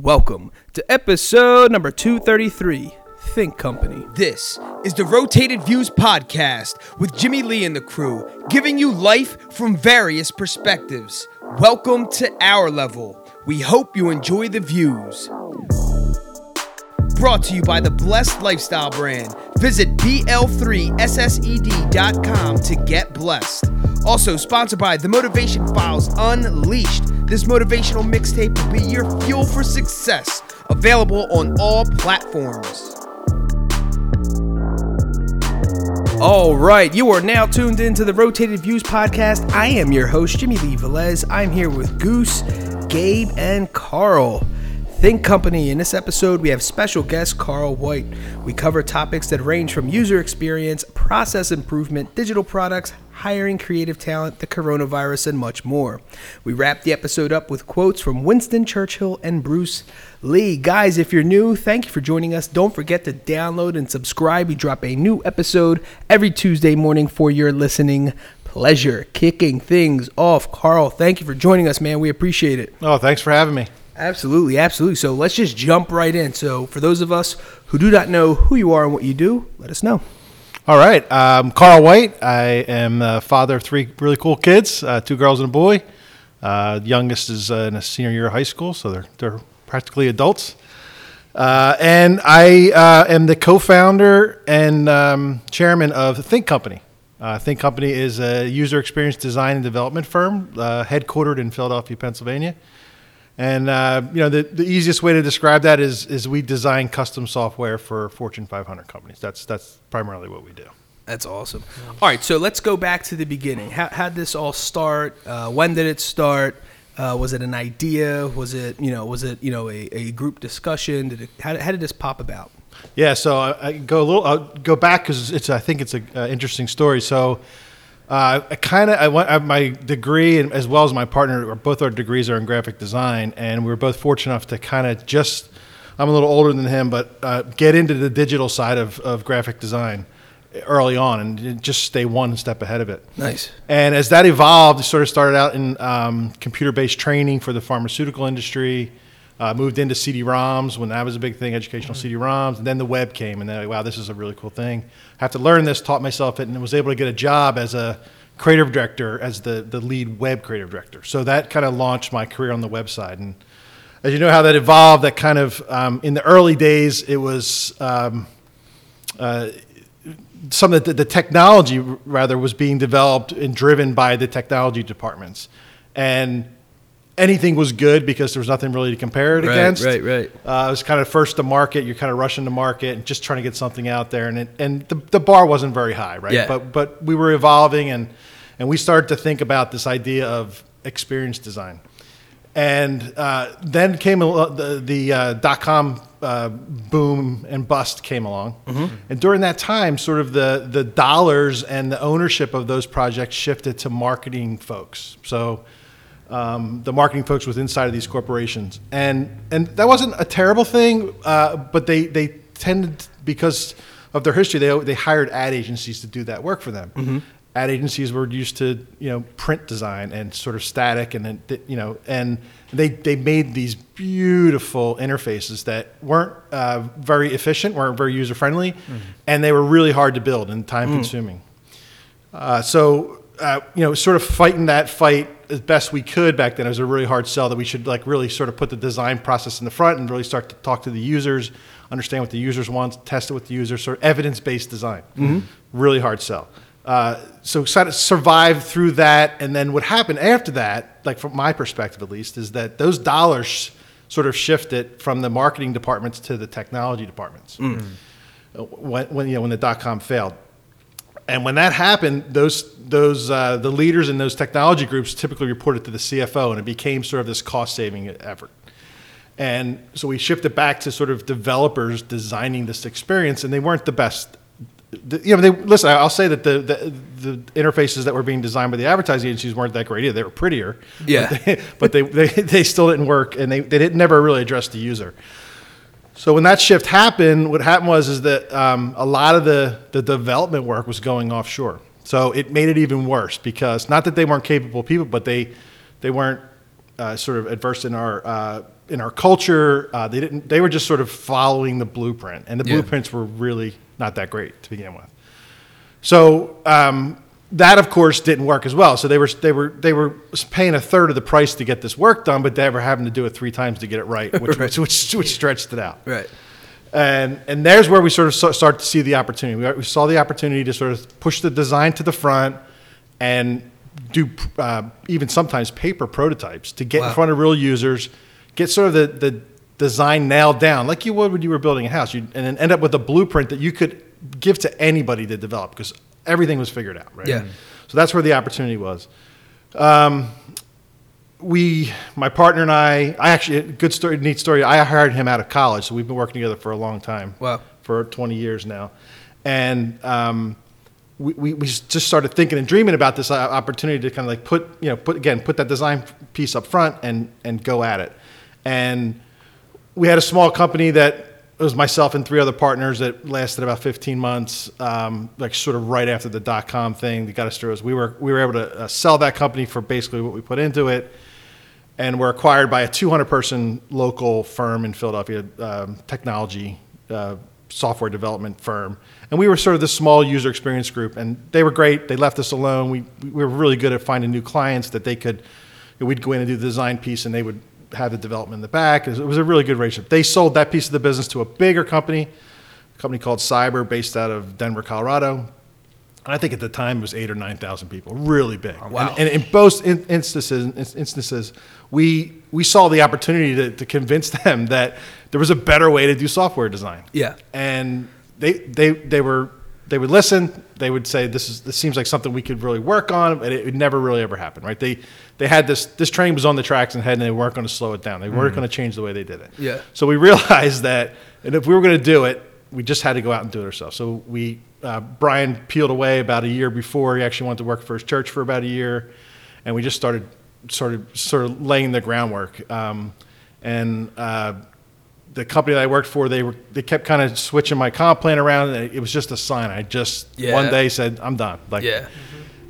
Welcome to episode number 233 Think Company. This is the Rotated Views podcast with Jimmy Lee and the crew, giving you life from various perspectives. Welcome to our level. We hope you enjoy the views. Brought to you by the Blessed Lifestyle brand. Visit BL3SSED.com to get blessed. Also sponsored by The Motivation Files Unleashed. This motivational mixtape will be your fuel for success. Available on all platforms. All right, you are now tuned into the Rotated Views podcast. I am your host, Jimmy Lee Velez. I'm here with Goose, Gabe, and Carl. Think Company. In this episode, we have special guest Carl White. We cover topics that range from user experience, process improvement, digital products, hiring creative talent, the coronavirus, and much more. We wrap the episode up with quotes from Winston Churchill and Bruce Lee. Guys, if you're new, thank you for joining us. Don't forget to download and subscribe. We drop a new episode every Tuesday morning for your listening pleasure. Kicking things off. Carl, thank you for joining us, man. We appreciate it. Oh, thanks for having me. Absolutely, absolutely. So let's just jump right in. So, for those of us who do not know who you are and what you do, let us know. All right. Um, Carl White. I am the father of three really cool kids uh, two girls and a boy. Uh, youngest is uh, in a senior year of high school, so they're, they're practically adults. Uh, and I uh, am the co founder and um, chairman of Think Company. Uh, Think Company is a user experience design and development firm headquartered in Philadelphia, Pennsylvania. And uh, you know, the, the easiest way to describe that is is we design custom software for Fortune 500 companies. That's that's primarily what we do. That's awesome. All right, so let's go back to the beginning. How how did this all start? Uh, when did it start? Uh, was it an idea? Was it you know was it you know a, a group discussion? Did it, how, how did this pop about? Yeah, so I, I go a little. I'll go back because it's I think it's an interesting story. So uh, I kind of I went I, my degree and as well as my partner, both our degrees are in graphic design, and we were both fortunate enough to kind of just. I'm a little older than him, but uh, get into the digital side of, of graphic design early on and just stay one step ahead of it. Nice. And as that evolved, it sort of started out in um, computer-based training for the pharmaceutical industry. Uh, moved into CD-ROMs when that was a big thing, educational mm-hmm. CD-ROMs, and then the web came, and then like, wow, this is a really cool thing. I have to learn this, taught myself it, and was able to get a job as a creative director, as the the lead web creative director. So that kind of launched my career on the website, and as you know how that evolved, that kind of um, in the early days it was. Um, uh, some of the, the technology rather was being developed and driven by the technology departments and anything was good because there was nothing really to compare it right, against. Right, right, uh, it was kind of first to market. You're kind of rushing to market and just trying to get something out there, and it, and the, the bar wasn't very high, right? Yeah. But but we were evolving, and and we started to think about this idea of experience design, and uh, then came the the uh, dot com. Uh, boom and bust came along, mm-hmm. and during that time, sort of the the dollars and the ownership of those projects shifted to marketing folks. So, um, the marketing folks with inside of these corporations, and and that wasn't a terrible thing, uh, but they they tended because of their history, they they hired ad agencies to do that work for them. Mm-hmm. Ad agencies were used to you know print design and sort of static, and then you know and they they made these beautiful interfaces that weren't uh, very efficient, weren't very user friendly, mm-hmm. and they were really hard to build and time consuming. Mm. Uh, so uh, you know, sort of fighting that fight as best we could back then. It was a really hard sell that we should like really sort of put the design process in the front and really start to talk to the users, understand what the users want, test it with the users, sort of evidence-based design. Mm-hmm. Really hard sell. Uh, so sort of survive through that, and then what happened after that, like from my perspective at least, is that those dollars sort of shifted from the marketing departments to the technology departments. Mm-hmm. When, when you know when the dot com failed and when that happened, those those uh, the leaders in those technology groups typically reported to the CFO, and it became sort of this cost saving effort. And so we shifted back to sort of developers designing this experience, and they weren't the best. The, you know, they listen. I'll say that the, the, the interfaces that were being designed by the advertising agencies weren't that great either. They were prettier, yeah, but they but they, they, they still didn't work, and they they didn't never really address the user. So when that shift happened, what happened was is that um, a lot of the, the development work was going offshore. So it made it even worse because not that they weren't capable people, but they they weren't uh, sort of adverse in our uh, in our culture. Uh, they didn't. They were just sort of following the blueprint, and the Yeah. blueprints were really not that great to begin with. So um, that, of course, didn't work as well. So they were they were they were paying a third of the price to get this work done, but they were having to do it three times to get it right, which Right. which, which stretched it out. Right. And and there's where we sort of start to see the opportunity. We, we saw the opportunity to sort of push the design to the front and do uh, even sometimes paper prototypes to get Wow. in front of real users, get sort of the, the design nailed down, like you would when you were building a house, you, and then end up with a blueprint that you could give to anybody to develop because everything was figured out, right? Yeah. So that's where the opportunity was. Um, we, my partner and I, I actually, good story, neat story. I hired him out of college, so we've been working together for a long time. Wow. For 20 years now. And um, we, we, we just started thinking and dreaming about this uh, opportunity to kind of like put, you know, put, again, put that design piece up front and, and go at it. And we had a small company that it was myself and three other partners that lasted about 15 months, um, like sort of right after the dot com thing that got us through. We were we were able to uh, sell that company for basically what we put into it, and we were acquired by a 200 person local firm in Philadelphia, um, technology uh, software development firm. And we were sort of this small user experience group, and they were great. They left us alone. We we were really good at finding new clients that they could. We'd go in and do the design piece, and they would have the development in the back. It was, it was a really good relationship. They sold that piece of the business to a bigger company, a company called Cyber, based out of Denver, Colorado. And I think at the time it was eight or nine thousand people, really big. Oh, wow. And, and in both in- instances, instances, we we saw the opportunity to, to convince them that there was a better way to do software design. Yeah. And they they they were they would listen. They would say this is this seems like something we could really work on, but it would never really ever happen, right? They they had this this train was on the tracks and head, and they weren't going to slow it down. They weren't going to change the way they did it. Yeah. So we realized that, and if we were going to do it, we just had to go out and do it ourselves. So we, uh, Brian peeled away about a year before. He actually went to work for his church for about a year, and we just started, sort of, sort of laying the groundwork. Um, and uh, the company that I worked for, they were, they kept kind of switching my comp plan around. And it was just a sign. I just Yeah. one day said, "I'm done." Like, Yeah.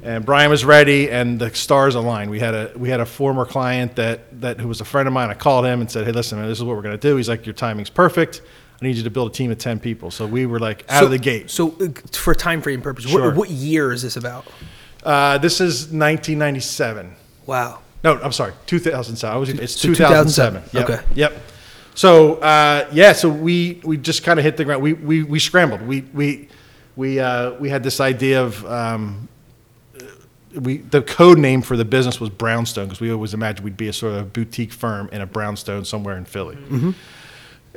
and Brian was ready, and the stars aligned. We had a we had a former client that that who was a friend of mine. I called him and said, "Hey, listen, man, this is what we're going to do." He's like, "Your timing's perfect. I need you to build a team of ten people." So we were like out so, of the gate. So, uh, for time frame purposes, Sure. what, what year is this about? Uh, this is 1997. Wow. No, I'm sorry, 2007. I was it's So 2007. 2007. Yep. Okay. Yep. So uh, yeah, so we we just kind of hit the ground. We we we scrambled. We we we uh, we had this idea of. Um, we the code name for the business was Brownstone because we always imagined we'd be a sort of boutique firm in a brownstone somewhere in Philly.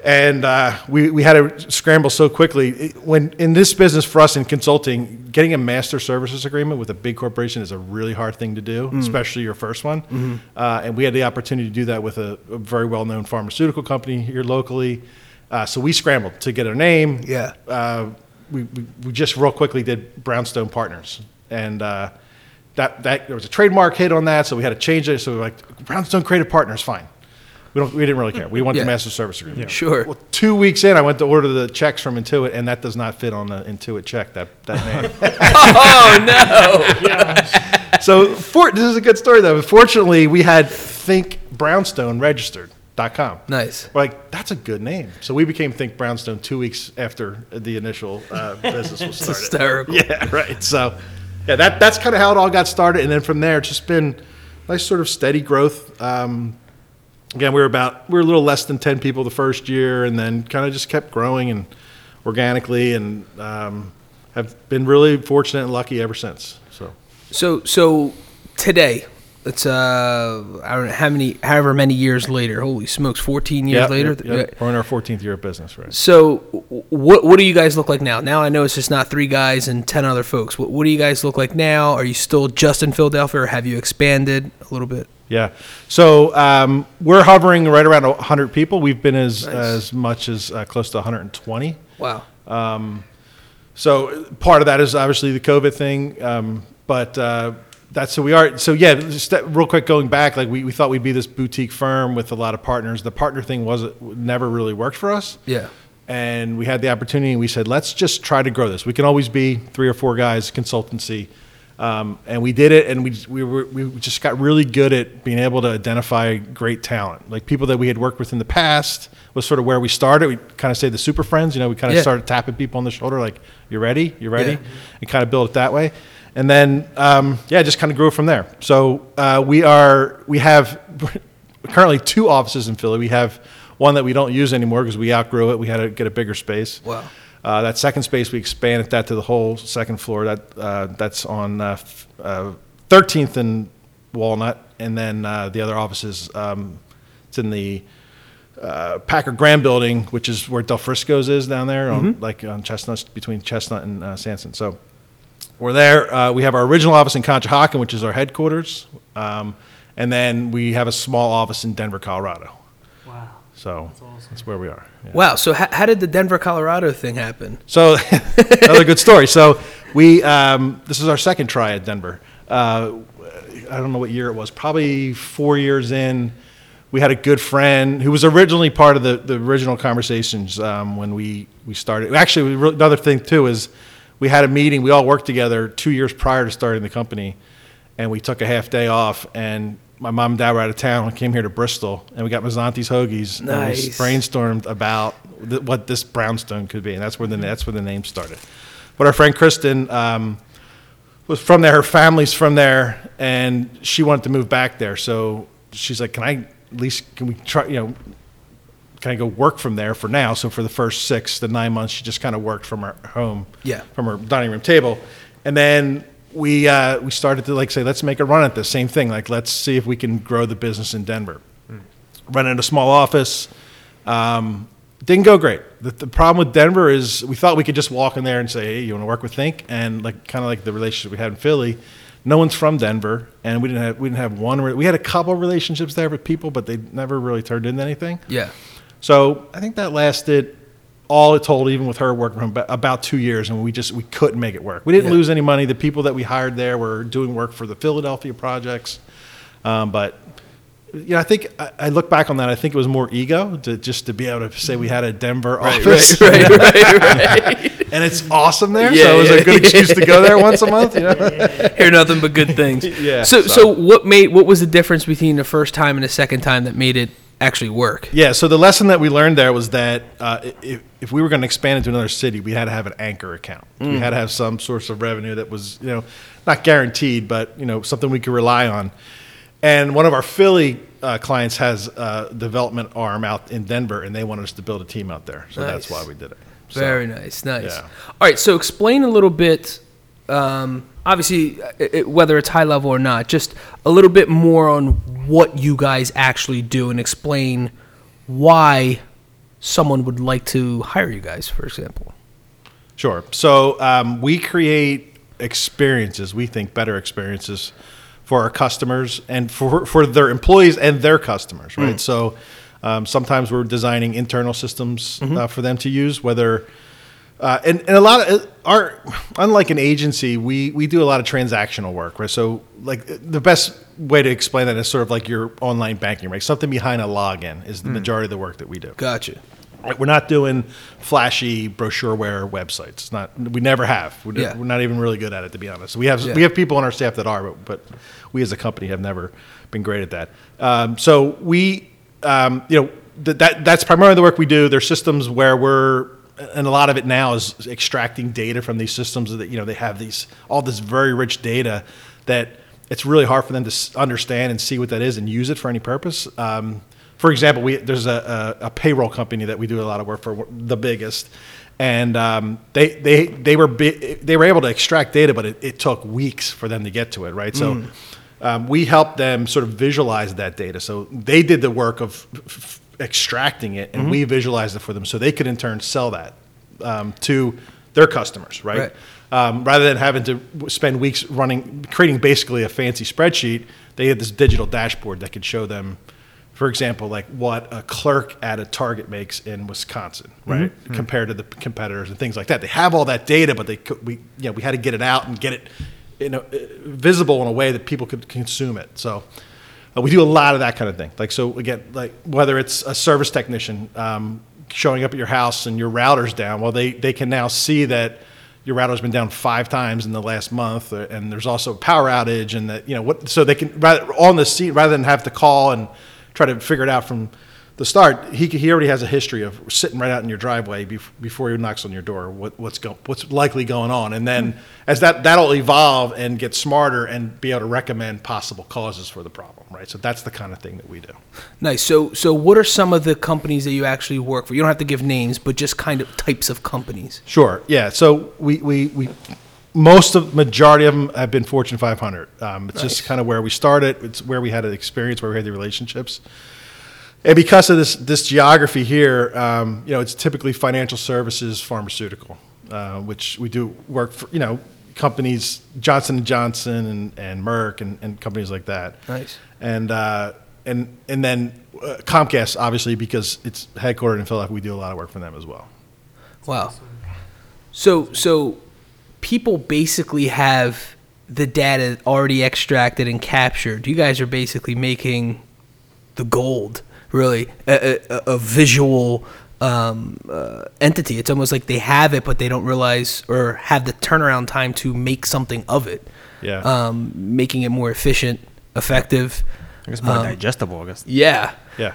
And uh, we, we had to scramble so quickly. When in this business for us in consulting, getting a master services agreement with a big corporation is a really hard thing to do, especially your first one. Uh, and we had the opportunity to do that with a, a very well known pharmaceutical company here locally. Uh, so we scrambled to get our name. Yeah. Uh, we, we, we just real quickly did Brownstone Partners. And uh, that, that there was a trademark hit on that, so we had to change it. So we were like, Brownstone Creative Partners, fine. We, don't, we didn't really care. We want Yeah. the master service agreement. Sure. Well, two weeks in, I went to order the checks from Intuit, and that does not fit on the Intuit check. That that name. oh no. so for, this is a good story though. Fortunately, we had Think Brownstone registered. Dot com. Nice. We're like, that's a good name. So we became Think Brownstone two weeks after the initial uh, business was started. hysterical. Yeah, right. So, yeah, that that's kind of how it all got started, and then from there, it's just been nice sort of steady growth. Um, again, we were about we were a little less than ten people the first year, and then kind of just kept growing and organically, and um, have been really fortunate and lucky ever since. So, So so today, it's uh I don't know how many however many years later. Holy smokes, fourteen years Yep, later. yep, yep. we're in our 14th year of business, right? So what what do you guys look like now? Now I know it's just not three guys and ten other folks. What what do you guys look like now? Are you still just in Philadelphia, or have you expanded a little bit? Yeah. So um, we're hovering right around 100 people. We've been as Nice. as much as uh, close to 120. Wow. So part of that is obviously the COVID thing, um, but uh, that's who we are. So yeah, just that- real quick going back, like we, we thought we'd be this boutique firm with a lot of partners. The partner thing wasn't never really worked for us. Yeah. And we had the opportunity, and we said, let's just try to grow this. We can always be three or four guys, consultancy. Um, and we did it, and we we were we just got really good at being able to identify great talent, like people that we had worked with in the past. Was sort of where we started. We kind of say the super friends, you know. We kind of Yeah. started tapping people on the shoulder, like, "You ready? You ready?" Yeah. and kind of build it that way. And then, um, yeah, just kind of grew from there. So uh, we are we have currently two offices in Philly. We have one that we don't use anymore because we outgrew it. We had to get a bigger space. Wow. Uh, that second space, we expanded that to the whole second floor. That uh, that's on uh, f- uh, 13th and Walnut, and then uh, the other offices. Um, it's in the uh, Packer Grand Building, which is where Del Frisco's is down there, on, like on Chestnut, between Chestnut and uh, Sansom. So we're there. Uh, we have our original office in Conshohocken, which is our headquarters, um, and then we have a small office in Denver, Colorado. Wow. So that's, where we are. yeah. Wow. So how, how did the Denver, Colorado thing happen? So another good story. So we um, this is our second try at Denver. Uh, I don't know what year it was. Probably four years in. We had a good friend who was originally part of the, the original conversations um, when we, we started. Actually, we re- another thing too is we had a meeting. We all worked together two years prior to starting the company, and we took a half day off. And my mom and dad were out of town. We came here to Bristol, and we got Mazzanti's hoagies. And we Nice. brainstormed about th- what this brownstone could be, and that's where the that's where the name started. But our friend Kristen um, was from there. Her family's from there, and she wanted to move back there. So she's like, "Can I at least can we try? You know, can I go work from there for now?" So for the first six to nine months, she just kind of worked from her home, Yeah. from her dining room table, and then we uh, we started to like say, "Let's make a run at this." Same thing, like let's see if we can grow the business in Denver. Rented a small office. Um, didn't go great. The, the problem with Denver is we thought we could just walk in there and say, "Hey, you want to work with Think?" And like kind of like the relationship we had in Philly, no one's from Denver, and we didn't have we didn't have one. re- We had a couple relationships there with people, but they never really turned into anything. Yeah. So I think that lasted all it told, even with her working from about, about two years, and we just we couldn't make it work. We didn't Yeah. lose any money. The people that we hired there were doing work for the Philadelphia projects, um, but you know, I think I, I look back on that. I think it was more ego to just to be able to say we had a Denver office, right, right, right. and it's awesome there. Yeah, so it was yeah, a good excuse to go there once a month. You know? Hear nothing but good things. Yeah, So, so, so- what made what was the difference between the first time and the second time that made it actually work? Yeah, so the lesson that we learned there was that uh, if, if we were going to expand into another city, we had to have an anchor account. We had to have some source of revenue that was, you know, not guaranteed, but you know, something we could rely on. And one of our Philly uh, clients has a development arm out in Denver, and they wanted us to build a team out there, so that's why we did it. So- Very nice, nice. yeah. All right, so explain a little bit. Um, obviously, it, it- whether it's high level or not, just a little bit more on what you guys actually do, and explain why someone would like to hire you guys, for example. Sure. So um, we create experiences, we think better experiences for our customers and for, for their employees and their customers, right? So um, sometimes we're designing internal systems uh, for them to use, whether. Uh, and, and a lot of our, unlike an agency, we, we do a lot of transactional work, right? So, like the best way to explain that is sort of like your online banking, right? Something behind a login is the majority of the work that we do. Gotcha. Right, We're not doing flashy brochureware websites. It's not. We never have. We're, Yeah. we're not even really good at it, to be honest. We have Yeah. we have people on our staff that are, but, but we as a company have never been great at that. Um, so we, um, you know, th- that that's primarily the work we do. There's systems where we're, and a lot of it now is extracting data from these systems that you know they have these all this very rich data that it's really hard for them to understand and see what that is and use it for any purpose. Um, for example, we there's a, a, a payroll company that we do a lot of work for, the biggest, and um, they they they were bi- they were able to extract data, but it, it took weeks for them to get to it, right? So. Um, we helped them sort of visualize that data. So they did the work of f- extracting it, and we visualized it for them, so they could in turn sell that um, to their customers, right? Right. Um, rather than having to spend weeks running, creating basically a fancy spreadsheet, they had this digital dashboard that could show them, for example, like what a clerk at a Target makes in Wisconsin, right, compared to the competitors and things like that. They have all that data, but they could, we, you know, we had to get it out and get it, you know, uh, visible in a way that people could consume it. So. Uh, we do a lot of that kind of thing. Like so, again, like whether it's a service technician um, showing up at your house and your router's down, well, they they can now see that your router's been down five times in the last month, uh, and there's also a power outage, and that you know what, so they can rather on the seat rather than have to call and try to figure it out from the start. He he already has a history of sitting right out in your driveway bef- before he knocks on your door. What, what's go, what's likely going on, and then as that that'll evolve and get smarter and be able to recommend possible causes for the problem. Right. So that's the kind of thing that we do. Nice. So, so what are some of the companies that you actually work for? You don't have to give names, but just kind of types of companies. Sure. Yeah. So we, we, we most of majority of them have been Fortune 500. Um, it's Nice. just kind of where we started. It's where we had an experience, where we had the relationships. And because of this this geography here, um, you know, it's typically financial services, pharmaceutical, uh, which we do work for. You know, companies Johnson and Johnson and, and Merck and, and companies like that. Nice. And uh, and and then uh, Comcast, obviously, because it's headquartered in Philadelphia, we do a lot of work for them as well. Wow. So, so people basically have the data already extracted and captured. You guys are basically making the gold, really, a, a, a visual um, uh, entity. It's almost like they have it, but they don't realize or have the turnaround time to make something of it. Yeah. Um, making it more efficient, effective. I guess more digestible. I guess. Yeah. Yeah.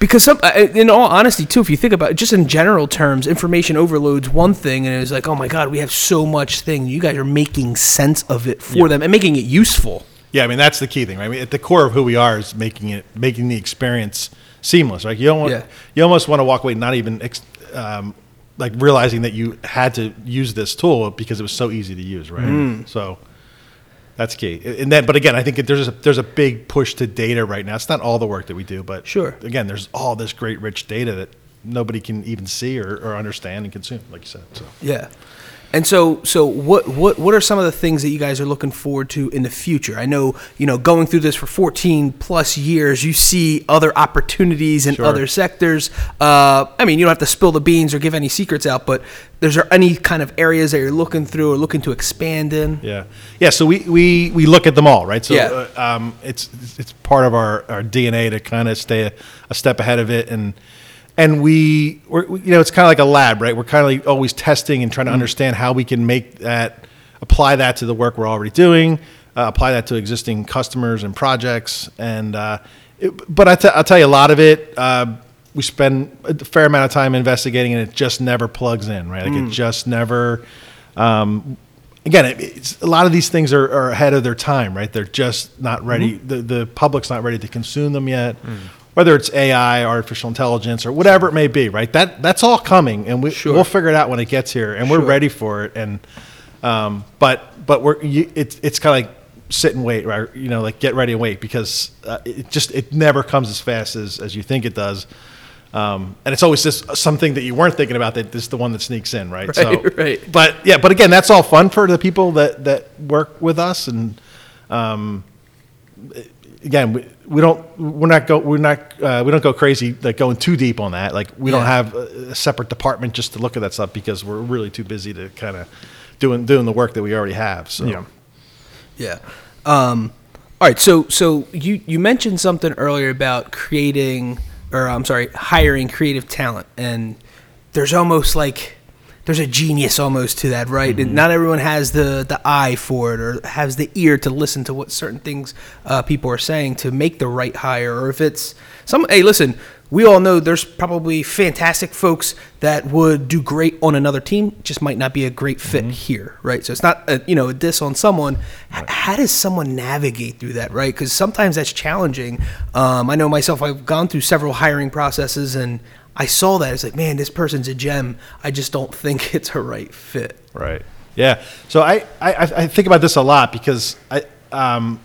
Because some, in all honesty, too, if you think about it, just in general terms, information overload's one thing, and it's like, oh my god, we have so much thing. You guys are making sense of it for them and making it useful. Yeah, I mean that's the key thing, right? I mean, at the core of who we are is making it, making the experience seamless. Like you don't want, Yeah. you almost want to walk away not even um, like realizing that you had to use this tool because it was so easy to use, right? Mm. So that's key. And then, but again, I think there's a, there's a big push to data right now. It's not all the work that we do, but Sure. Again, there's all this great rich data that nobody can even see or, or understand and consume, like you said. So. Yeah. And so, so what, what, what are some of the things that you guys are looking forward to in the future? I know, you know, going through this for 14 plus years, you see other opportunities in Sure. other sectors. Uh, I mean, you don't have to spill the beans or give any secrets out, but there's there any kind of areas that you're looking through or looking to expand in? Yeah, yeah. So we, we, we look at them all, right? So Yeah. uh, um, it's it's part of our, our DNA to kind of stay a, a step ahead of it, and and we we're, you know it's kind of like a lab, right? We're kind of like always testing and trying to understand how we can make that apply that to the work we're already doing, uh, apply that to existing customers and projects, and uh, it, but I t- I'll tell you a lot of it. Uh, we spend a fair amount of time investigating, and it just never plugs in, right? Like it just never. Um, again, it, it's, a lot of these things are, are ahead of their time, right? They're just not ready. The, the public's not ready to consume them yet. Whether it's AI, artificial intelligence, or whatever it may be, right? That that's all coming, and we, Sure. we'll figure it out when it gets here, and we're ready for it. And um, but but we're you, it's it's kind of like sit and wait, right? You know, like get ready and wait because uh, it just it never comes as fast as as you think it does. Um, and it's always just something that you weren't thinking about that is the one that sneaks in, right? so, Right, right. But yeah, but again, that's all fun for the people that that work with us, and um, again, we, we don't we're not go we're not uh, we don't go crazy like going too deep on that. Like we don't have a, a separate department just to look at that stuff because we're really too busy to kind of doing doing the work that we already have. So Yeah. Yeah. Um, all right. So so you you mentioned something earlier about creating or I'm sorry, hiring creative talent, and there's almost like there's a genius almost to that, right? And not everyone has the the eye for it or has the ear to listen to what certain things uh, people are saying to make the right hire, or if it's some. Hey, listen. We all know there's probably fantastic folks that would do great on another team, just might not be a great fit here, right? So it's not a, you know a diss on someone. H- how does someone navigate through that, right? Because sometimes that's challenging. Um, I know myself; I've gone through several hiring processes, and I saw that it's like, man, this person's a gem. I just don't think it's a right fit. Right. Yeah. So I, I, I think about this a lot because I, um,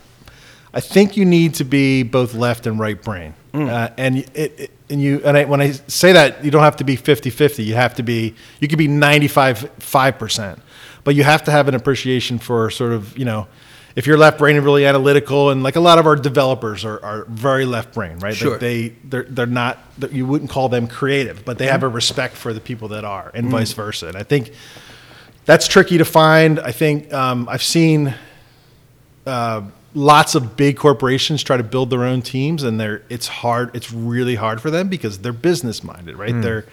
I think you need to be both left and right brain. Uh, and it, it, and you and I, when I say that you don't have to be 50-50 you have to be you could be 95 5% but you have to have an appreciation for sort of you know if you're left brain and really analytical and like a lot of our developers are, are very left brain right Sure. like they they're, they're not you wouldn't call them creative but they have a respect for the people that are and vice versa and I think that's tricky to find. I think um, I've seen uh, lots of big corporations try to build their own teams, and they're it's hard. It's really hard for them because they're business minded, right? They're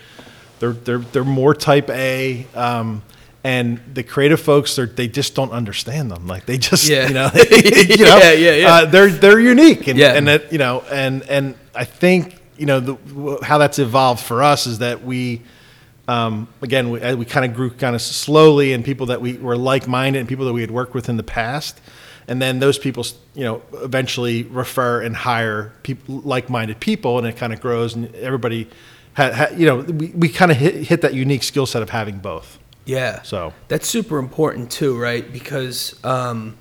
they're they're they're more type A, um, and the creative folks they just don't understand them. Like they just Yeah. you know you know Yeah, yeah, yeah. Uh, they're they're unique and Yeah. and that you know and and I think you know the, how that's evolved for us is that we um, again, we, we kind of grew kind of slowly, and people that we were like-minded, and people that we had worked with in the past, and then those people, you know, eventually refer and hire people, like-minded people, and it kind of grows, and everybody, ha, ha, you know, we, we kind of hit, hit that unique skill set of having both. Yeah. So That's super important too, right? Because um,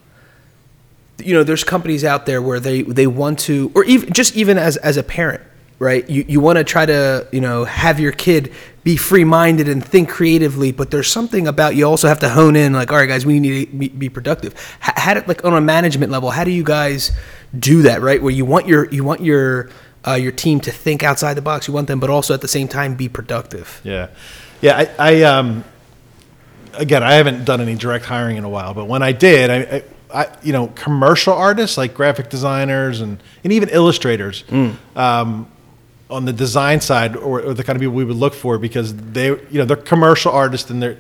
you know, there's companies out there where they they want to, or even just even as as a parent, right? You you want to try to you know have your kid be free minded and think creatively, but there's something about you also have to hone in. Like, all right, guys, we need to be, be productive. H- How do, like on a management level, how do you guys do that, right? Where you want your you want your uh, your team to think outside the box. You want them, but also at the same time be productive. Yeah, yeah. I, I um, again, I haven't done any direct hiring in a while, but when I did, I, I, I you know, commercial artists like graphic designers and and even illustrators, um, on the design side, or, or the kind of people we would look for because they, you know, they're commercial artists and they're,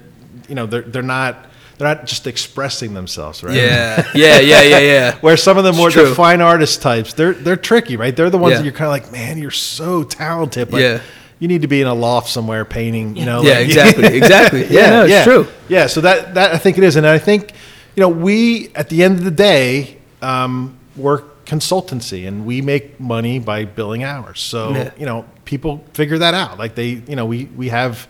you know, they're they're not. They're not just expressing themselves, right? Yeah, yeah, yeah, yeah, yeah. Where some of the more It's true. the fine artist types, they're they're tricky, right? They're the ones Yeah. that you're kind of like, man, you're so talented, but Yeah. You need to be in a loft somewhere painting, you know? Yeah, like- exactly, exactly. Yeah, no, it's true. Yeah, so that that I think it is, and I think you know we at the end of the day um, we're consultancy, and we make money by billing hours. So Yeah. you know people figure that out. Like they, you know, we we have.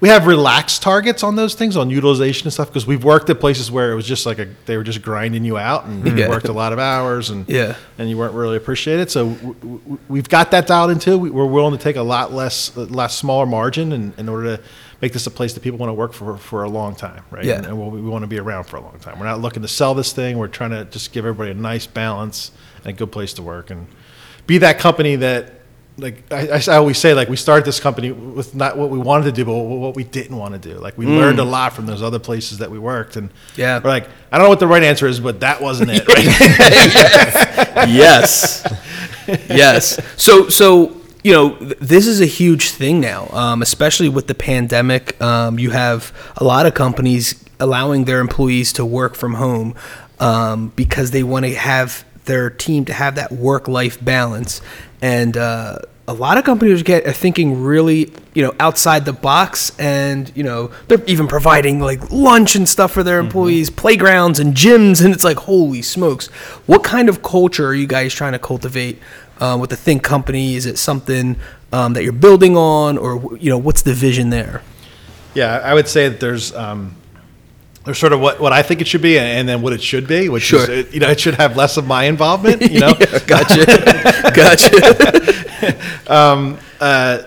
We have relaxed targets on those things on utilization and stuff because we've worked at places where it was just like a they were just grinding you out and mm-hmm. you Yeah. worked a lot of hours and Yeah. and you weren't really appreciated. So w- w- we've got that dialed into. We- We're willing to take a lot less, a lot smaller margin in, in order to make this a place that people want to work for for a long time, right? Yeah. And, and we, we want to be around for a long time. We're not looking to sell this thing. We're trying to just give everybody a nice balance and a good place to work and be that company that. Like I, I always say, like we started this company with not what we wanted to do, but what we didn't want to do. Like we learned a lot from those other places that we worked, and Yeah. we're like, I don't know what the right answer is, but that wasn't it. Right? yes yes so so you know th- this is a huge thing now um, especially with the pandemic um, you have a lot of companies allowing their employees to work from home um, because they want to have their team to have that work life balance and uh, a lot of companies get are thinking really you know outside the box and you know they're even providing like lunch and stuff for their employees playgrounds and gyms and it's like holy smokes. What kind of culture are you guys trying to cultivate uh, with the think company? Is it something um, that you're building on or you know what's the vision there? Yeah, I would say that there's um, there's sort of what, what I think it should be, and then what it should be, which Sure. is it, you know it should have less of my involvement. You know, Yeah, gotcha gotcha uh,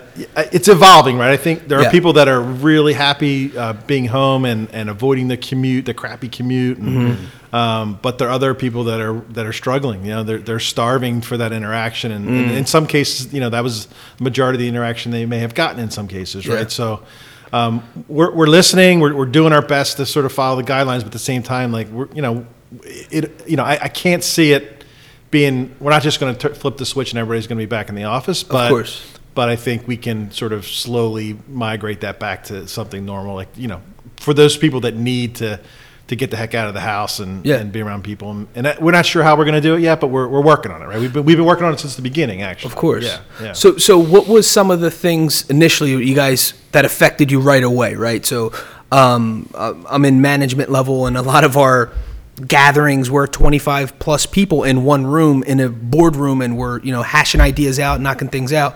it's evolving, right? I think there are Yeah. people that are really happy uh, being home and, and avoiding the commute, the crappy commute, and, Mm-hmm. um, but there are other people that are that are struggling. You know, they're they're starving for that interaction, and, and Mm. in some cases, you know, that was the majority of the interaction they may have gotten in some cases, Yeah. right? So. Um, we're, we're listening. We're, we're doing our best to sort of follow the guidelines, but at the same time, like we're, you know, it, you know, I, I can't see it being. We're not just going to flip the switch and everybody's going to be back in the office. But course. but I think we can sort of slowly migrate that back to something normal. Like you know, for those people that need to to get the heck out of the house and, Yeah. and be around people, and, and that, we're not sure how we're going to do it yet, but we're, we're working on it. Right? We've been we've been working on it since the beginning, actually. Of course. Yeah. Yeah. So, so what was some of the things initially you guys that affected you right away, right? So, um, uh, I'm in management level, and a lot of our gatherings were 25 plus people in one room in a boardroom, and we're you know hashing ideas out, knocking things out.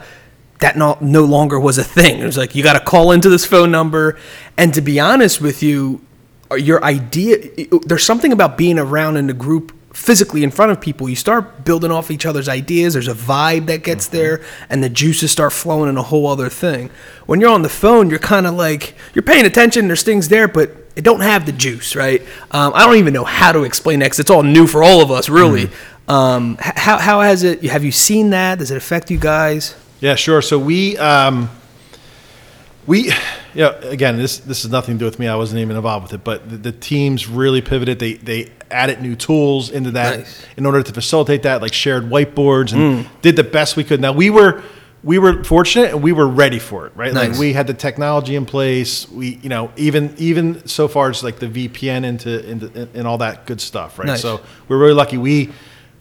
That no, no longer was a thing. It was like you got to call into this phone number, and to be honest with you, your idea there's something about being around in a group physically in front of people. You start building off each other's ideas. There's a vibe that gets there and the juices start flowing in a whole other thing. When you're on the phone you're kind of like you're paying attention there's things there but it don't have the juice right? Um, i don't even know how to explain that 'cause it's all new for all of us really. Um, how, how has it have you seen that? Does it affect you guys? Yeah, sure. So we, um, we, know, again, this this has nothing to do with me. I wasn't even involved with it, but the, the teams really pivoted. They they added new tools into that Nice. in order to facilitate that, like shared whiteboards, and mm. did the best we could. Now we were we were fortunate and we were ready for it, right? Nice. Like we had the technology in place. We, you know, even even so far as like the VPN into into and all that good stuff, right? Nice. So we're really lucky. We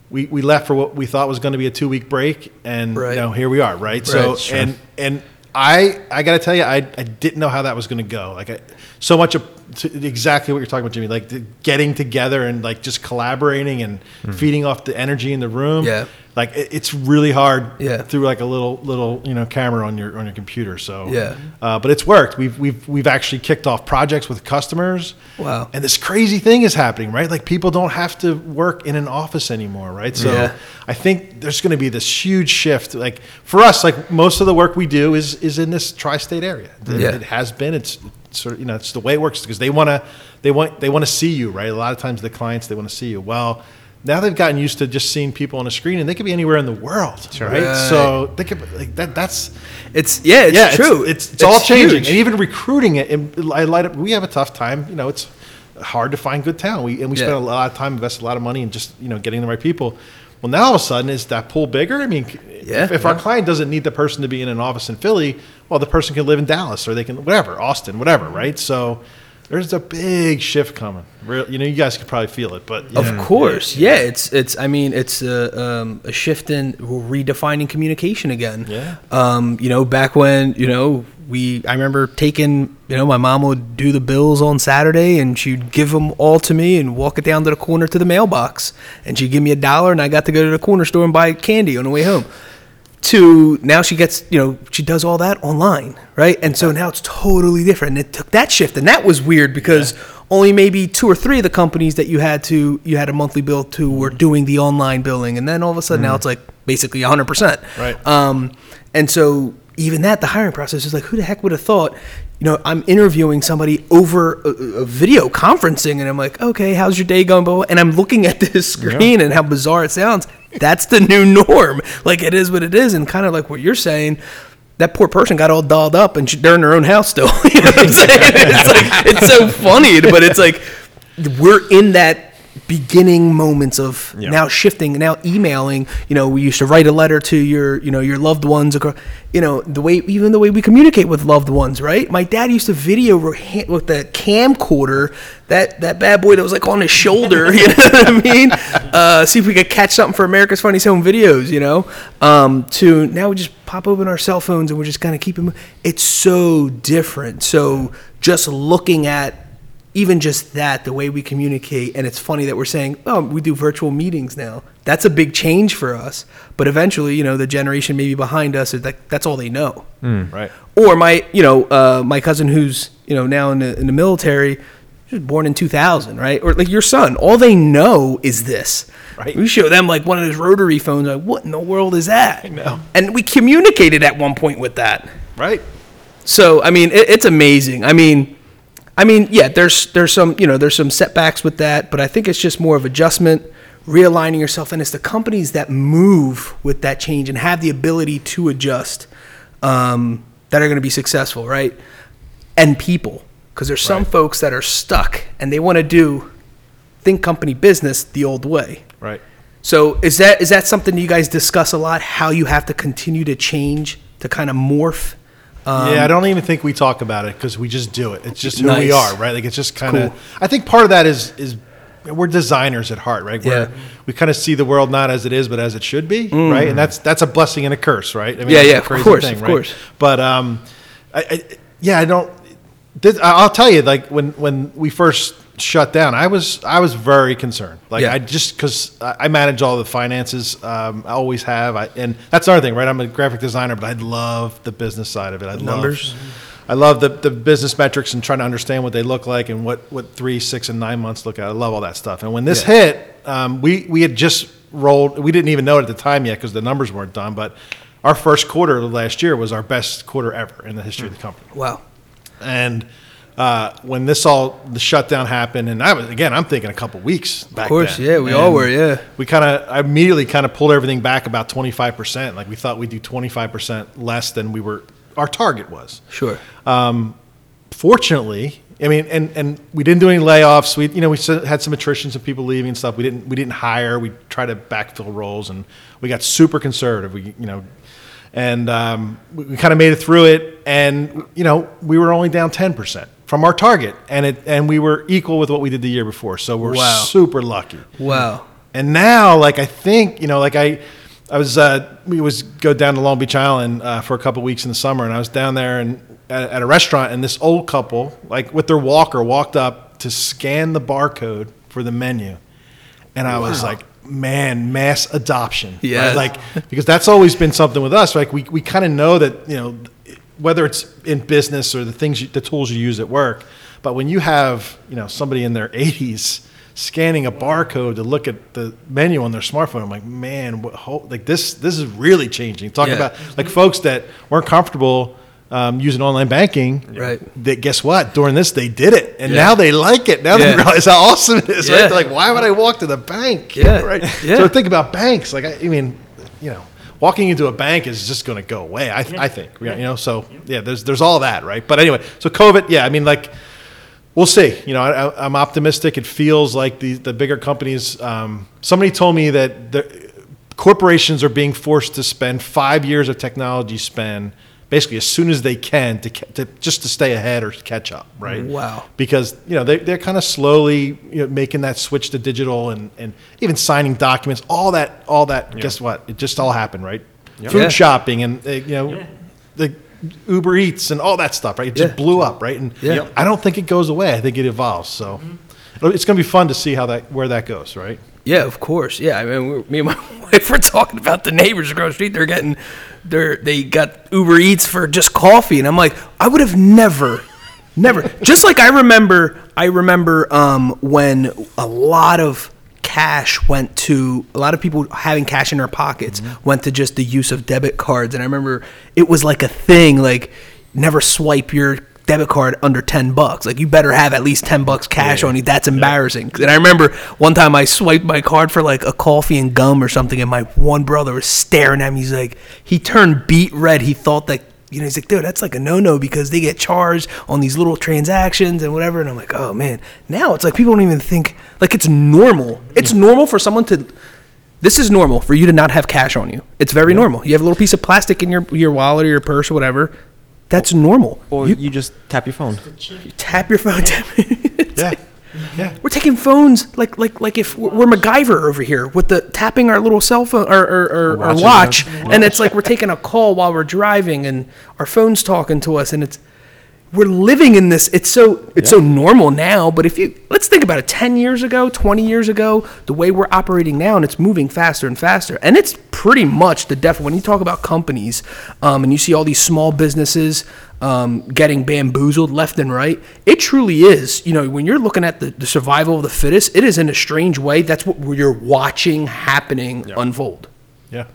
we we left for what we thought was going to be a two week break, and Right. you know here we are, right? So sure. and and I I got to tell you, I I didn't know how that was to go. Like I, so much of exactly what you're talking about, Jimmy. Like the, getting together and like just collaborating and hmm. feeding off the energy in the room. Yeah. Like it, it's really hard Yeah. through like a little little you know camera on your on your computer. So Yeah. uh, but it's worked. We've we've we've actually kicked off projects with customers. Wow. And this crazy thing is happening, right? Like people don't have to work in an office anymore, right? So Yeah. I think there's going to be this huge shift. Like for us, like most of the work we do is is in this tri-state area. It, Yeah. it has been. It's sort of you know it's the way it works because they want to they want they want to see you, right? A lot of times the clients they want to see you. Well. Now they've gotten used to just seeing people on a screen, and they could be anywhere in the world, right? Right. So they could like that. That's It's yeah, it's yeah, true. It's, it's, all changing, huge. and even recruiting it. And I light up. We have a tough time. You know, it's hard to find good talent. We and we Yeah. spend a lot of time, invest a lot of money in just you know getting the right people. Well, now all of a sudden, is that pool bigger? I mean, Yeah. if, if our client doesn't need the person to be in an office in Philly, well, the person can live in Dallas or they can whatever, Austin, whatever, right? So there's a big shift coming. Real, you know, you guys could probably feel it, but Of yeah. course, yeah. It's it's. I mean, it's a, um, a shift in redefining communication again. Yeah. Um, you know, back when you know we, I remember taking. You know, my mom would do the bills on Saturday, and she'd give them all to me, and walk it down to the corner to the mailbox, and she'd give me a dollar, and I got to go to the corner store and buy candy on the way home. To now, she gets you know she does all that online, right? And so now it's totally different. And it took that shift, and that was weird because only maybe two or three of the companies that you had to you had a monthly bill to were doing the online billing, and then all of a sudden now it's like basically 100 percent. Right. Um, and so even that, the hiring process is like, who the heck would have thought? You know, I'm interviewing somebody over a, a video conferencing, and I'm like, okay, how's your day going? And I'm looking at this screen and how bizarre it sounds. That's the new norm. Like it is what it is, and kind of like what you're saying. That poor person got all dolled up, and they're in their own house still. you know what I'm saying? It's like it's so funny, but it's like we're in that beginning moments of Yeah. now shifting now emailing. You know we used to write a letter to your you know your loved ones you know the way even the way we communicate with loved ones right? My dad used to video with the camcorder that that bad boy that was like on his shoulder you know what i mean? Uh, see if we could catch something for america's funniest home videos you know? Um, to now we just pop open our cell phones and we're just kind of keeping it's so different. So just looking at even just that, the way we communicate, and it's funny that we're saying, oh, we do virtual meetings now. That's a big change for us. But eventually, you know, the generation maybe behind us is like that's all they know. right. Or my, you know, uh, my cousin who's you know now in the in the military, he was born in 2000, right? Or like your son, all they know is this. Right. We show them like one of those rotary phones. Like, what in the world is that? I know. And we communicated at one point with that. Right. So I mean, it, it's amazing. I mean, I mean, yeah, there's there's some you know there's some setbacks with that, but I think it's just more of adjustment, realigning yourself, and it's the companies that move with that change and have the ability to adjust um, that are going to be successful, right? And people, because there's some Right. folks that are stuck and they want to do think company business the old way. Right. So is that is that something you guys discuss a lot? How you have to continue to change to kind of morph? Um, yeah, I don't even think we talk about it because we just do it. It's just who we are, right? Like it's just kind of. cool. I think part of that is is we're designers at heart, right? We're, Yeah. We kind of see the world not as it is, but as it should be, right? And that's that's a blessing and a curse, right? I mean, Mm. Yeah, yeah, of course, thing, of right? course. But um, I, I yeah, I don't. This, I'll tell you, like when when we first shut down, I was I was very concerned. Like Yeah. I just because I manage all the finances, um, I always have. I, and that's another thing, right? I'm a graphic designer, but I love the business side of it. I love Numbers. I love the, the business metrics and trying to understand what they look like and what, what three, six, and nine months look at. I love all that stuff. And when this Yeah. hit, um, we, we had just rolled, we didn't even know it at the time yet because the numbers weren't done, but our first quarter of last year was our best quarter ever in the history of the company. Wow. And uh, when this all, the shutdown happened, and I was, again, I'm thinking a couple weeks back Of course, then. yeah, we all were, yeah. We kind of, I immediately kind of pulled everything back about 25%. Like we thought we'd do 25% less than we were, our target was Sure. fortunately, I mean, and, and we didn't do any layoffs. We, you know, we had some attritions of people leaving and stuff. We didn't, we didn't hire. We tried to backfill roles, and we got super conservative. We, you know, and um, we, kind of made it through it. And you know, we were only down ten percent from our target, and it and we were equal with what we did the year before. So we're Wow. super lucky. Wow. And now, like I think, you know, like I, I was, uh, we was go down to Long Beach Island uh, for a couple weeks in the summer, and I was down there and at, at a restaurant, and this old couple, like with their walker, walked up to scan the barcode for the menu, and I was like, man, mass adoption. right? Like because that's always been something with us. Like we we kind of know that you know whether it's in business or the things you, the tools you use at work, but when you have you know somebody in their 80s scanning a barcode to look at the menu on their smartphone, I'm like, man, what, ho- like this this is really changing. Talking Yeah. about like folks that weren't comfortable. Um, using online banking, Right. That guess what? During this, they did it, and Yeah. now they like it. Now Yeah. they realize how awesome it is. Yeah. Right? They're like, why would I walk to the bank? Yeah. right. Yeah. So think about banks. Like, I, I mean, you know, walking into a bank is just going to go away. I, I think, you know. So yeah, there's there's all that, right? But anyway, so COVID, yeah. I mean, like, we'll see. You know, I, I, I'm optimistic. It feels like the the bigger companies. Um, somebody told me that the corporations are being forced to spend five years of technology spend. Basically, as soon as they can to, to just to stay ahead or catch up, right? Wow. because you know they, they're kind of slowly you know, making that switch to digital and, and even signing documents all that all that guess what? It just all happened right? Food Yeah. shopping and uh, you know the uber eats and all that stuff right? It just Yeah. blew up right? And Yeah. i don't think it goes away. I think it evolves so. It'll- it's going to be fun to see how that where that goes right Yeah, of course. Yeah, I mean, we're, me and my wife were talking about the neighbors across the street. They're getting, they're they got Uber Eats for just coffee, and I'm like, I would have never, never. just like I remember, I remember um, when a lot of cash went to a lot of people having cash in their pockets went to just the use of debit cards, and I remember it was like a thing, like never swipe your debit card under 10 bucks. Like you better have at least 10 bucks cash on you. That's embarrassing. And i remember one time i swiped my card for like a coffee and gum or something and my one brother was staring at me. He's like he turned beet red. He thought that you know he's like dude that's like a no-no because they get charged on these little transactions and whatever. And i'm like oh man. Now it's like people don't even think like it's normal. It's normal for someone to this is normal for you to not have cash on you. It's very normal. You have a little piece of plastic in your your wallet or your purse or whatever. That's normal. Or you, you, just tap your phone. you tap your phone. Tap yeah yeah We're taking phones like like like if we're we're MacGyver over here with the tapping our little cell phone or or, or, or watches watch, us. and it's like we're taking a call while we're driving, and our phone's talking to us, and it's we're living in this. It's so it's so normal now. But if you let's think about it, ten years ago, twenty years ago, the way we're operating now, and it's moving faster and faster, and it's pretty much the def. When you talk about companies, um, and you see all these small businesses um, getting bamboozled left and right, it truly is. You know, when you're looking at the, the survival of the fittest, it is in a strange way. That's what you're watching happening unfold. yeah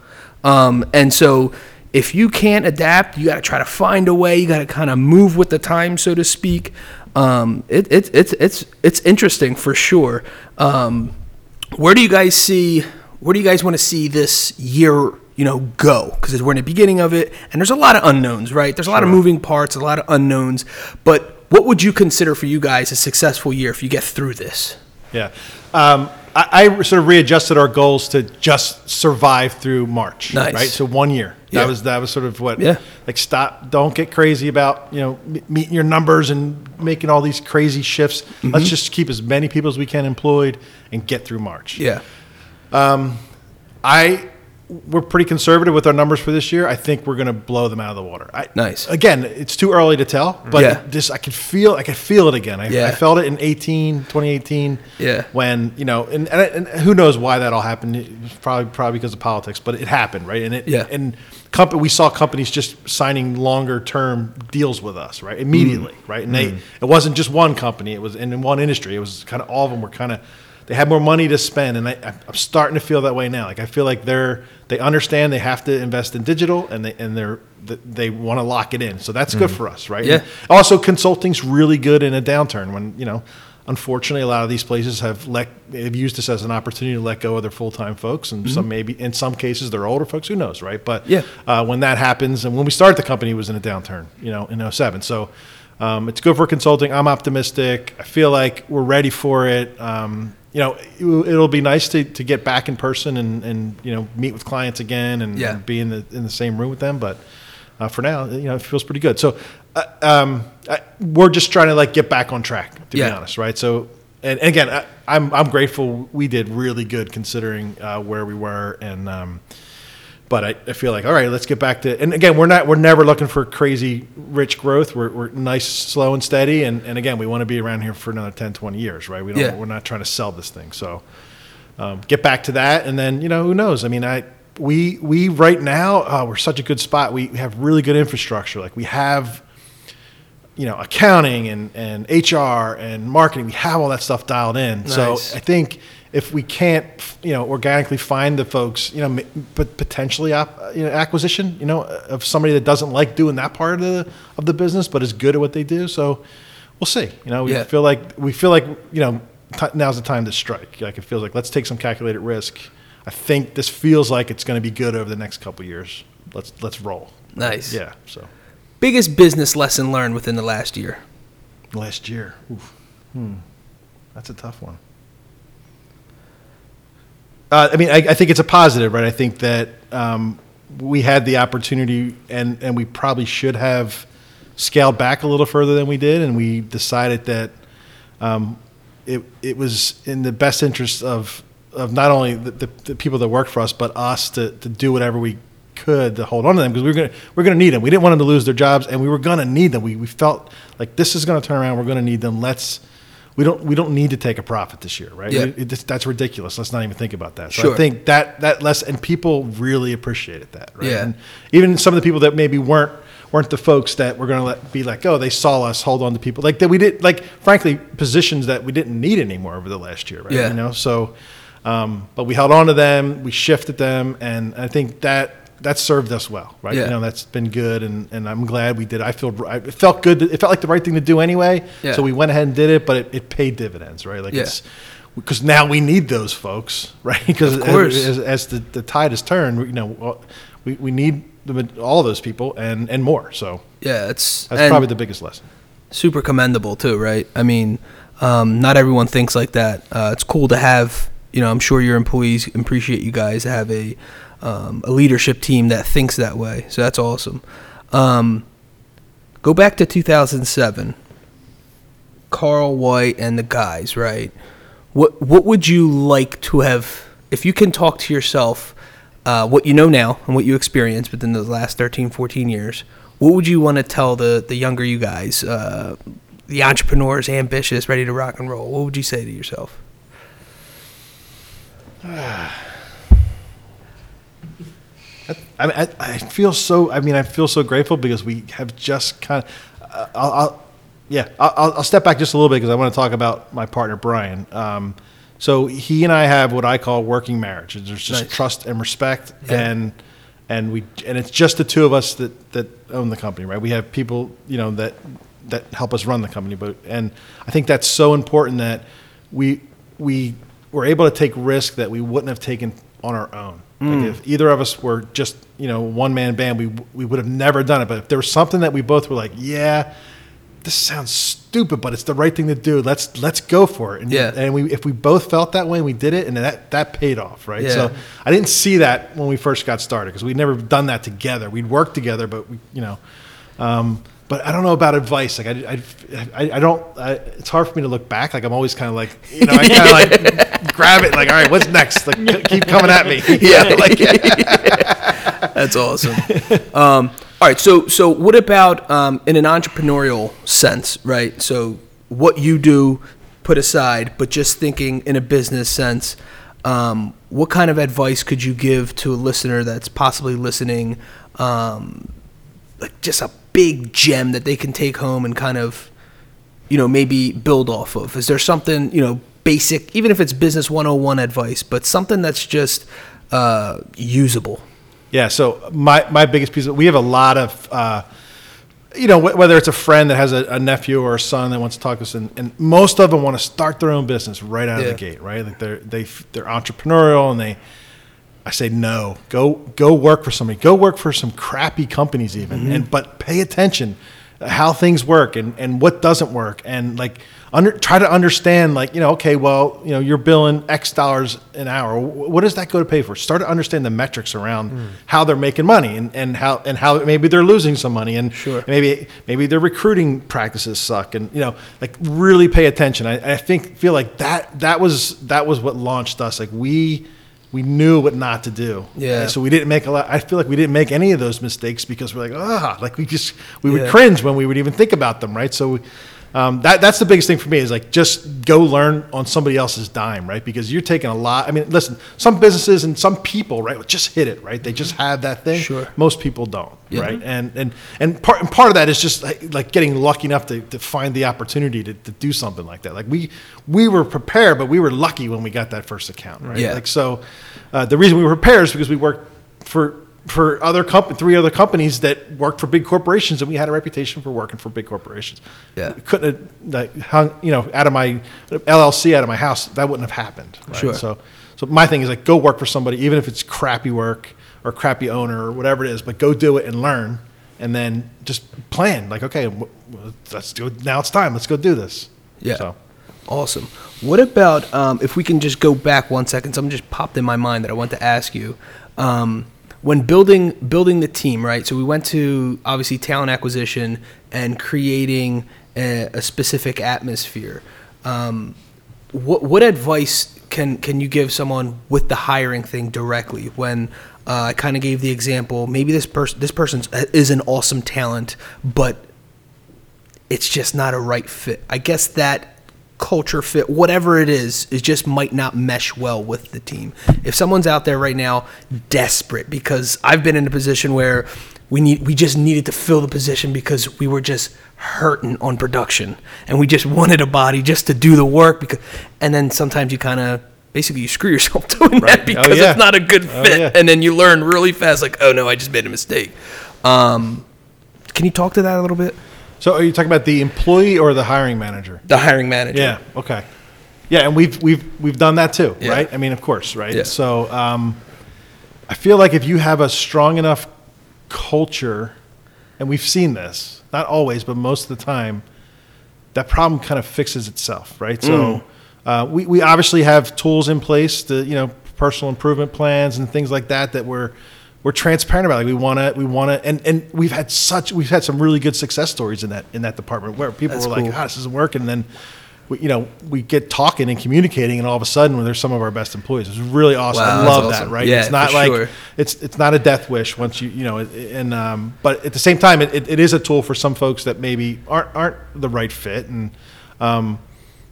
Um, and so if you can't adapt, you got to try to find a way. You got to kind of move with the time, so to speak. Um, it, it, it's it's it's interesting for sure. Um, where do you guys see? Where do you guys want to see this year? You know, go because we're in the beginning of it, and there's a lot of unknowns, right? There's a lot of moving parts, a lot of unknowns. But what would you consider for you guys a successful year if you get through this? Yeah. Um, I, I sort of readjusted our goals to just survive through March. Nice. Right. So one year. Yeah. That was that was sort of what. Yeah. Like stop. Don't get crazy about you know m- meeting your numbers and making all these crazy shifts. Mm-hmm. Let's just keep as many people as we can employed and get through March. Yeah. I we're pretty conservative with our numbers for this year. I think we're going to blow them out of the water. I, Nice. Again, it's too early to tell, but Yeah. just I can feel I can feel it again. I, Yeah. I felt it in 18, 2018. Yeah. When you know, and, and, and who knows why that all happened? Probably probably because of politics, but it happened, right? And it Yeah. and company we saw companies just signing longer term deals with us, right? Immediately, Mm. right? And they it wasn't just one company; it was and in one industry. It was kind of all of them were kind of they had more money to spend, and I, I'm starting to feel that way now. Like I feel like they're they understand they have to invest in digital, and they and they're they want to lock it in. So that's good for us, right? Yeah. And also, consulting's really good in a downturn when you know. Unfortunately, a lot of these places have let have used this as an opportunity to let go of their full time folks, and some maybe in some cases they're older folks. Who knows, right? But Yeah. uh, when that happens, and when we started the company, it was in a downturn, you know, in 07. So um, it's good for consulting. I'm optimistic. I feel like we're ready for it. Um, you know, it- it'll be nice to, to get back in person and, and you know meet with clients again and, Yeah. and be in the in the same room with them. But uh, for now, you know, it feels pretty good. So uh, um, I, we're just trying to like get back on track, to Yeah. be honest, right? So. And, and again, I, I'm I'm grateful we did really good considering uh, where we were, and um, but I, I feel like all right, let's get back to. And again, we're not we're never looking for crazy rich growth. We're, we're nice, slow, and steady. And, and again, we want to be around here for another 10, 20 years, right? We don't. Yeah. We're not trying to sell this thing. So um, get back to that, and then you know who knows? I mean, I we we right now uh, we're such a good spot. We have really good infrastructure. Like we have you know accounting and, and HR and marketing. We have all that stuff dialed in. So I think if we can't you know organically find the folks, you know, but potentially op, you know, acquisition, you know, of somebody that doesn't like doing that part of the of the business, but is good at what they do. So we'll see. You know, we Yeah. feel like we feel like you know t- now's the time to strike. Like it feels like let's take some calculated risk. I think this feels like it's going to be good over the next couple of years. Let's let's roll. Nice. Yeah. So Biggest business lesson learned within the last year. last year, oof. hmm, that's a tough one. Uh, I mean, I, I think it's a positive, right? I think that um, we had the opportunity, and and we probably should have scaled back a little further than we did, and we decided that um, it it was in the best interest of of not only the, the, the people that work for us, but us to, to do whatever we could to hold on to them because we were gonna we are gonna need them. We didn't want them to lose their jobs, and we were gonna need them. We we felt like this is gonna turn around. We're gonna need them. Let's. We don't. We don't need to take a profit this year, right? Yeah. We- it- that's ridiculous. Let's not even think about that. So Sure. I think that that less and people really appreciated that, right? Yeah. And even some of the people that maybe weren't weren't the folks that were going to let be like, oh, they saw us hold on to people like that. We did like, frankly, positions that we didn't need anymore over the last year, right? Yeah. You know, so, um, but we held on to them, we shifted them, and I think that that served us well, right? Yeah. You know, that's been good, and, and I'm glad we did. I feel I, it felt good. It felt like the right thing to do anyway. Yeah. So we went ahead and did it, but it, it paid dividends, right? Like Yeah. it's because now we need those folks, right? Because course. as, as the, the tide has turned, you know, we, we need all of those people and, and more. So Yeah, it's that's probably the biggest lesson. super commendable too, right? I mean, um, not everyone thinks like that. Uh, it's cool to have. You know, I'm sure your employees appreciate you guys have a um, a leadership team that thinks that way. So that's awesome. Um, go back to 2007. Carl White and the guys, right? What what would you like to have if you can talk to yourself uh, what you know now and what you experienced within the last 13, 14 years? What would you want to tell the the younger you guys, uh, the entrepreneurs, ambitious, ready to rock and roll? What would you say to yourself? I, mean, I, I feel so. I mean, I feel so grateful because we have just kind of. Uh, I'll, I'll, yeah, I'll, I'll step back just a little bit because I want to talk about my partner Brian. Um, so he and I have what I call working marriage. There's just Nice. trust and respect, Yeah. and and we and it's just the two of us that that own the company, right? We have people, you know, that that help us run the company, but and I think that's so important that we we were able to take risk that we wouldn't have taken on our own. Like if either of us were just you know one man band, we we would have never done it. But if there was something that we both were like, yeah, this sounds stupid, but it's the right thing to do. Let's let's go for it. And, Yeah. and we if we both felt that way, and we did it, and that that paid off, right? Yeah. So I didn't see that when we first got started because we'd never done that together. We'd worked together, but we you know. Um, but I don't know about advice. Like I, I, I, I don't. I, it's hard for me to look back. Like I'm always kind of like, you know, I kind of like grab it. Like, all right, what's next? Like, keep coming at me. yeah, like that's awesome. Um, all right, so so what about um, in an entrepreneurial sense, right? So what you do, put aside, but just thinking in a business sense, um, what kind of advice could you give to a listener that's possibly listening? Um, like just a big gem that they can take home and kind of you know, maybe build off of? Is there something, you know, basic, even if it's business 101 advice, but something that's just uh, usable? Yeah. So my my biggest piece. Of, we have a lot of. Uh, you know, wh- whether it's a friend that has a, a nephew or a son that wants to talk to us, and, and most of them want to start their own business right out Yeah. of the gate, right? Like they're they they're entrepreneurial and they. I say no. Go go work for somebody. Go work for some crappy companies even, and but pay attention. how things work and, and what doesn't work and like under, try to understand like you know okay well you know you're billing x dollars an hour Wh- what does that go to pay for start to understand the metrics around Hmm. how they're making money and, and how and how maybe they're losing some money and Sure. maybe maybe their recruiting practices suck and you know like really pay attention I, I think feel like that that was that was what launched us like we we knew what not to do Yeah. so we didn't make a lot i feel like we didn't make any of those mistakes because we're like ah like we just we would Yeah. cringe when we would even think about them right so um, that, that's the biggest thing for me is like just go learn on somebody else's dime right? Because you're taking a lot i mean listen some businesses and some people right just hit it right? They just have that thing. Sure. most people don't Yeah. right? And and and part, and part of that is just like, like getting lucky enough to, to find the opportunity to, to do something like that. Like we we were prepared but we were lucky when we got that first account right? Yeah. like so uh, the reason we were prepared is because we worked for for other comp- three other companies that worked for big corporations and we had a reputation for working for big corporations Yeah. couldn't have like hung you know out of my llc out of my house that wouldn't have happened right? Sure. so so my thing is like go work for somebody even if it's crappy work or crappy owner or whatever it is but go do it and learn and then just plan like okay w- w- let's do it now it's time let's go do this Yeah. so Awesome. What about um, if we can just go back one second? Something just popped in my mind that I want to ask you. Um, when building building the team, right? So we went to obviously talent acquisition and creating a, a specific atmosphere. Um, what what advice can can you give someone with the hiring thing directly? When uh, I kind of gave the example, maybe this person this person is an awesome talent, but it's just not a right fit. I guess that culture fit, whatever it is, it just might not mesh well with the team. If someone's out there right now desperate because I've been in a position where we need we just needed to fill the position because we were just hurting on production and we just wanted a body just to do the work because and then sometimes you kind of basically you screw yourself doing Right. that Oh, because yeah. it's not a good Oh, fit yeah. and then you learn really fast like oh no I just made a mistake. Um, can you talk to that a little bit? So are you talking about the employee or the hiring manager The hiring manager. Yeah. Okay. Yeah, and we've we've we've done that too, Yeah. right? I mean, of course, right? Yeah. So, um, I feel like if you have a strong enough culture, and we've seen this, not always, but most of the time, that problem kind of fixes itself, right? So, uh, we we obviously have tools in place to you know personal improvement plans and things like that that we're we're transparent about. Like we want to we want to, and and we've had such we've had some really good success stories in that in that department where people That's were cool. like, ah, this isn't working, and then. We, you know, we get talking and communicating, and all of a sudden, they're some of our best employees. It's really awesome. Wow, I love awesome. that, right? Yeah, it's not like sure. it's it's not a death wish once you you know, and um, but at the same time, it, it, it is a tool for some folks that maybe aren't aren't the right fit, and um,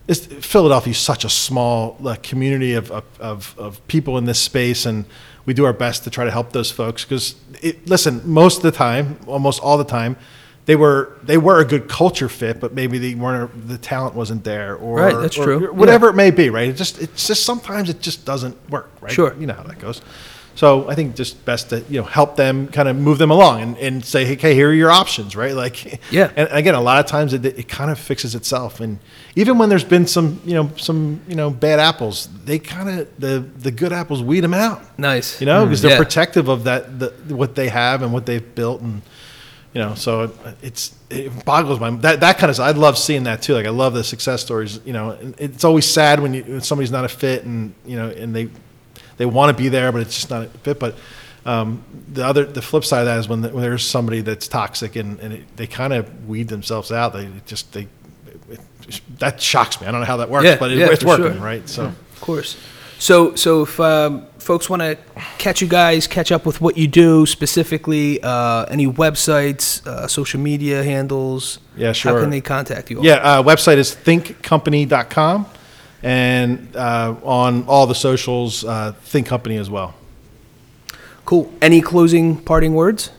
it's, Philadelphia is such a small uh, community of, of, of, of people in this space, and we do our best to try to help those folks. Because listen, most of the time, almost all the time, they were they were a good culture fit, but maybe they weren't the talent wasn't there, or Right, that's or true. Whatever it may be, right? It just it's just sometimes it just doesn't work, right? Sure. you know how that goes. So I think just best to you know help them kind of move them along and, and say, hey, okay, here are your options, right? Like, Yeah. And again, a lot of times it, it kind of fixes itself, and even when there's been some you know some you know bad apples, they kind of the the good apples weed them out, Nice. you know, mm, because they're Yeah. protective of that the, what they have and what they've built, and you know, so it, it's it boggles my that that kind of I love seeing that too. Like I love the success stories. You know, and it's always sad when you when somebody's not a fit, and you know, and they they want to be there, but it's just not a fit. But um, the other the flip side of that is when, the, when there's somebody that's toxic and, and it, they kind of weed themselves out. They just they it, that shocks me. I don't know how that works, Yeah, but it, yeah, it's working, sure. right? So. Of course. So, so if um, folks want to catch you guys, catch up with what you do specifically, uh, any websites, uh, social media handles, Yeah, sure. How can they contact you? all? Yeah, uh, website is thinkcompany.com and uh, on all the socials, uh, Think Company as well. Cool. Any closing parting words?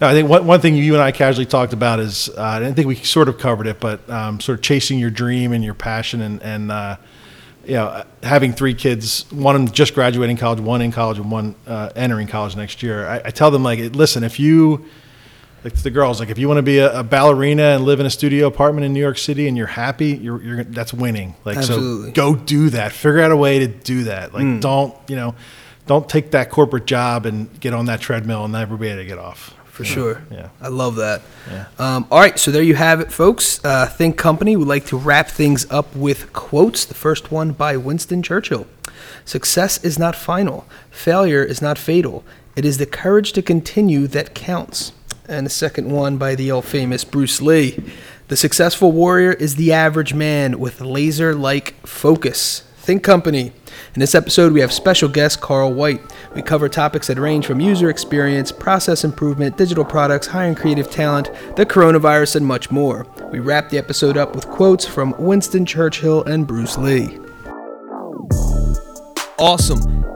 No, I think one, one thing you and I casually talked about is uh, I think we sort of covered it, but um, sort of chasing your dream and your passion and, and uh, you know, having three kids, one of them just graduating college, one in college, and one uh, entering college next year. I, I tell them like, listen, if you like to the girls, like if you want to be a, a ballerina and live in a studio apartment in New York City and you're happy, you're, you're that's winning. Like Absolutely. so, go do that. Figure out a way to do that. Like don't you know, don't take that corporate job and get on that treadmill and never be able to get off. for sure. Yeah. I love that. Yeah. Um, all right, so there you have it, folks. Uh, Think Company would like to wrap things up with quotes. The first one by Winston Churchill Success is not final, failure is not fatal. It is the courage to continue that counts. And the second one by the old famous Bruce Lee The successful warrior is the average man with laser like focus. Think Company. In this episode, we have special guest Carl White. We cover topics that range from user experience, process improvement, digital products, hiring creative talent, the coronavirus, and much more. We wrap the episode up with quotes from Winston Churchill and Bruce Lee. Awesome.